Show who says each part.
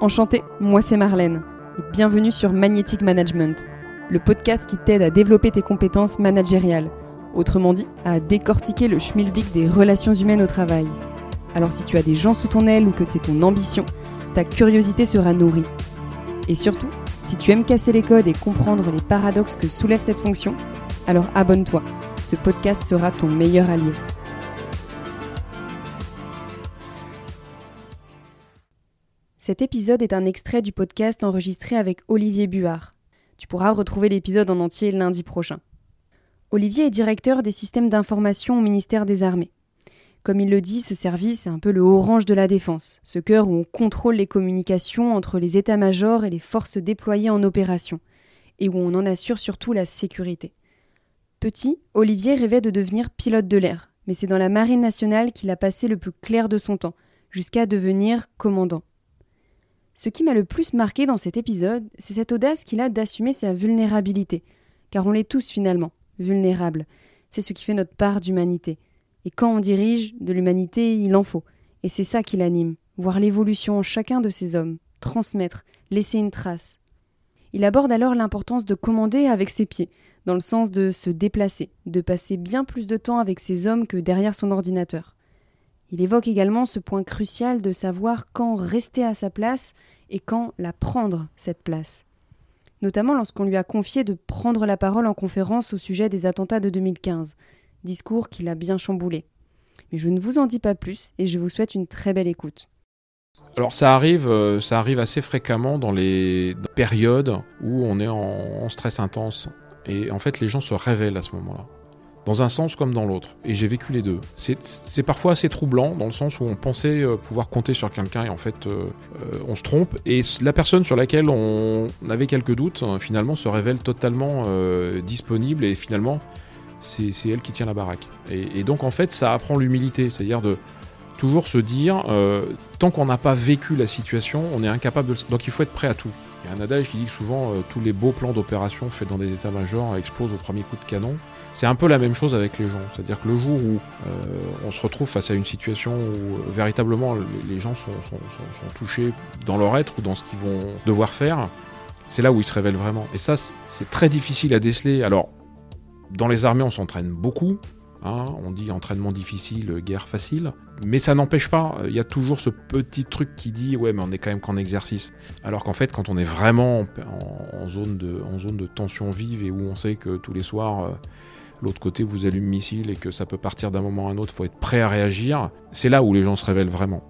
Speaker 1: Enchanté, moi c'est Marlène bienvenue sur Magnetic Management, le podcast qui t'aide à développer tes compétences managériales, autrement dit à décortiquer le schmilblick des relations humaines au travail. Alors si tu as des gens sous ton aile ou que c'est ton ambition, ta curiosité sera nourrie. Et surtout, si tu aimes casser les codes et comprendre les paradoxes que soulève cette fonction, alors abonne-toi, ce podcast sera ton meilleur allié. Cet épisode est un extrait du podcast enregistré avec Olivier Buard. Tu pourras retrouver l'épisode en entier lundi prochain. Olivier est directeur des systèmes d'information au ministère des Armées. Comme il le dit, ce service est un peu le orange de la défense, ce cœur où on contrôle les communications entre les états-majors et les forces déployées en opération, et où on en assure surtout la sécurité. Petit, Olivier rêvait de devenir pilote de l'air, mais c'est dans la Marine nationale qu'il a passé le plus clair de son temps, jusqu'à devenir commandant. Ce qui m'a le plus marqué dans cet épisode, c'est cette audace qu'il a d'assumer sa vulnérabilité, car on l'est tous finalement, vulnérables. C'est ce qui fait notre part d'humanité. Et quand on dirige, de l'humanité, il en faut. Et c'est ça qui l'anime, voir l'évolution en chacun de ces hommes, transmettre, laisser une trace. Il aborde alors l'importance de commander avec ses pieds, dans le sens de se déplacer, de passer bien plus de temps avec ses hommes que derrière son ordinateur. Il évoque également ce point crucial de savoir quand rester à sa place et quand la prendre, cette place. Notamment lorsqu'on lui a confié de prendre la parole en conférence au sujet des attentats de 2015, discours qu'il a bien chamboulé. Mais je ne vous en dis pas plus et je vous souhaite une très belle écoute.
Speaker 2: Alors ça arrive, euh, ça arrive assez fréquemment dans les périodes où on est en stress intense. Et en fait, les gens se révèlent à ce moment-là dans un sens comme dans l'autre. Et j'ai vécu les deux. C'est parfois assez troublant, dans le sens où on pensait euh, pouvoir compter sur quelqu'un et en fait euh, euh, on se trompe. Et la personne sur laquelle on avait quelques doutes, finalement, se révèle totalement disponible et finalement c'est elle qui tient la baraque. Et, et, donc en fait ça apprend l'humilité, c'est-à-dire de toujours se dire, tant qu'on n'a pas vécu la situation, on est incapable de... Donc il faut être prêt à tout. Il y a un adage qui dit que souvent tous les beaux plans d'opération faits dans des états-majors explosent au premier coup de canon. C'est un peu la même chose avec les gens. C'est-à-dire que le jour où euh, on se retrouve face à une situation où euh, véritablement les gens sont, touchés dans leur être ou dans ce qu'ils vont devoir faire, c'est là où ils se révèlent vraiment. Et ça, c'est très difficile à déceler. Alors, dans les armées, on s'entraîne beaucoup. Hein. on dit entraînement difficile, guerre facile. Mais ça n'empêche pas, il y a toujours ce petit truc qui dit ouais mais on est quand même qu'en exercice. Alors qu'en fait quand on est vraiment en, zone de, tension vive et où on sait que tous les soirs... Euh, l'autre côté vous allume missile et que ça peut partir d'un moment à un autre, faut être prêt à réagir, c'est là où les gens se révèlent vraiment.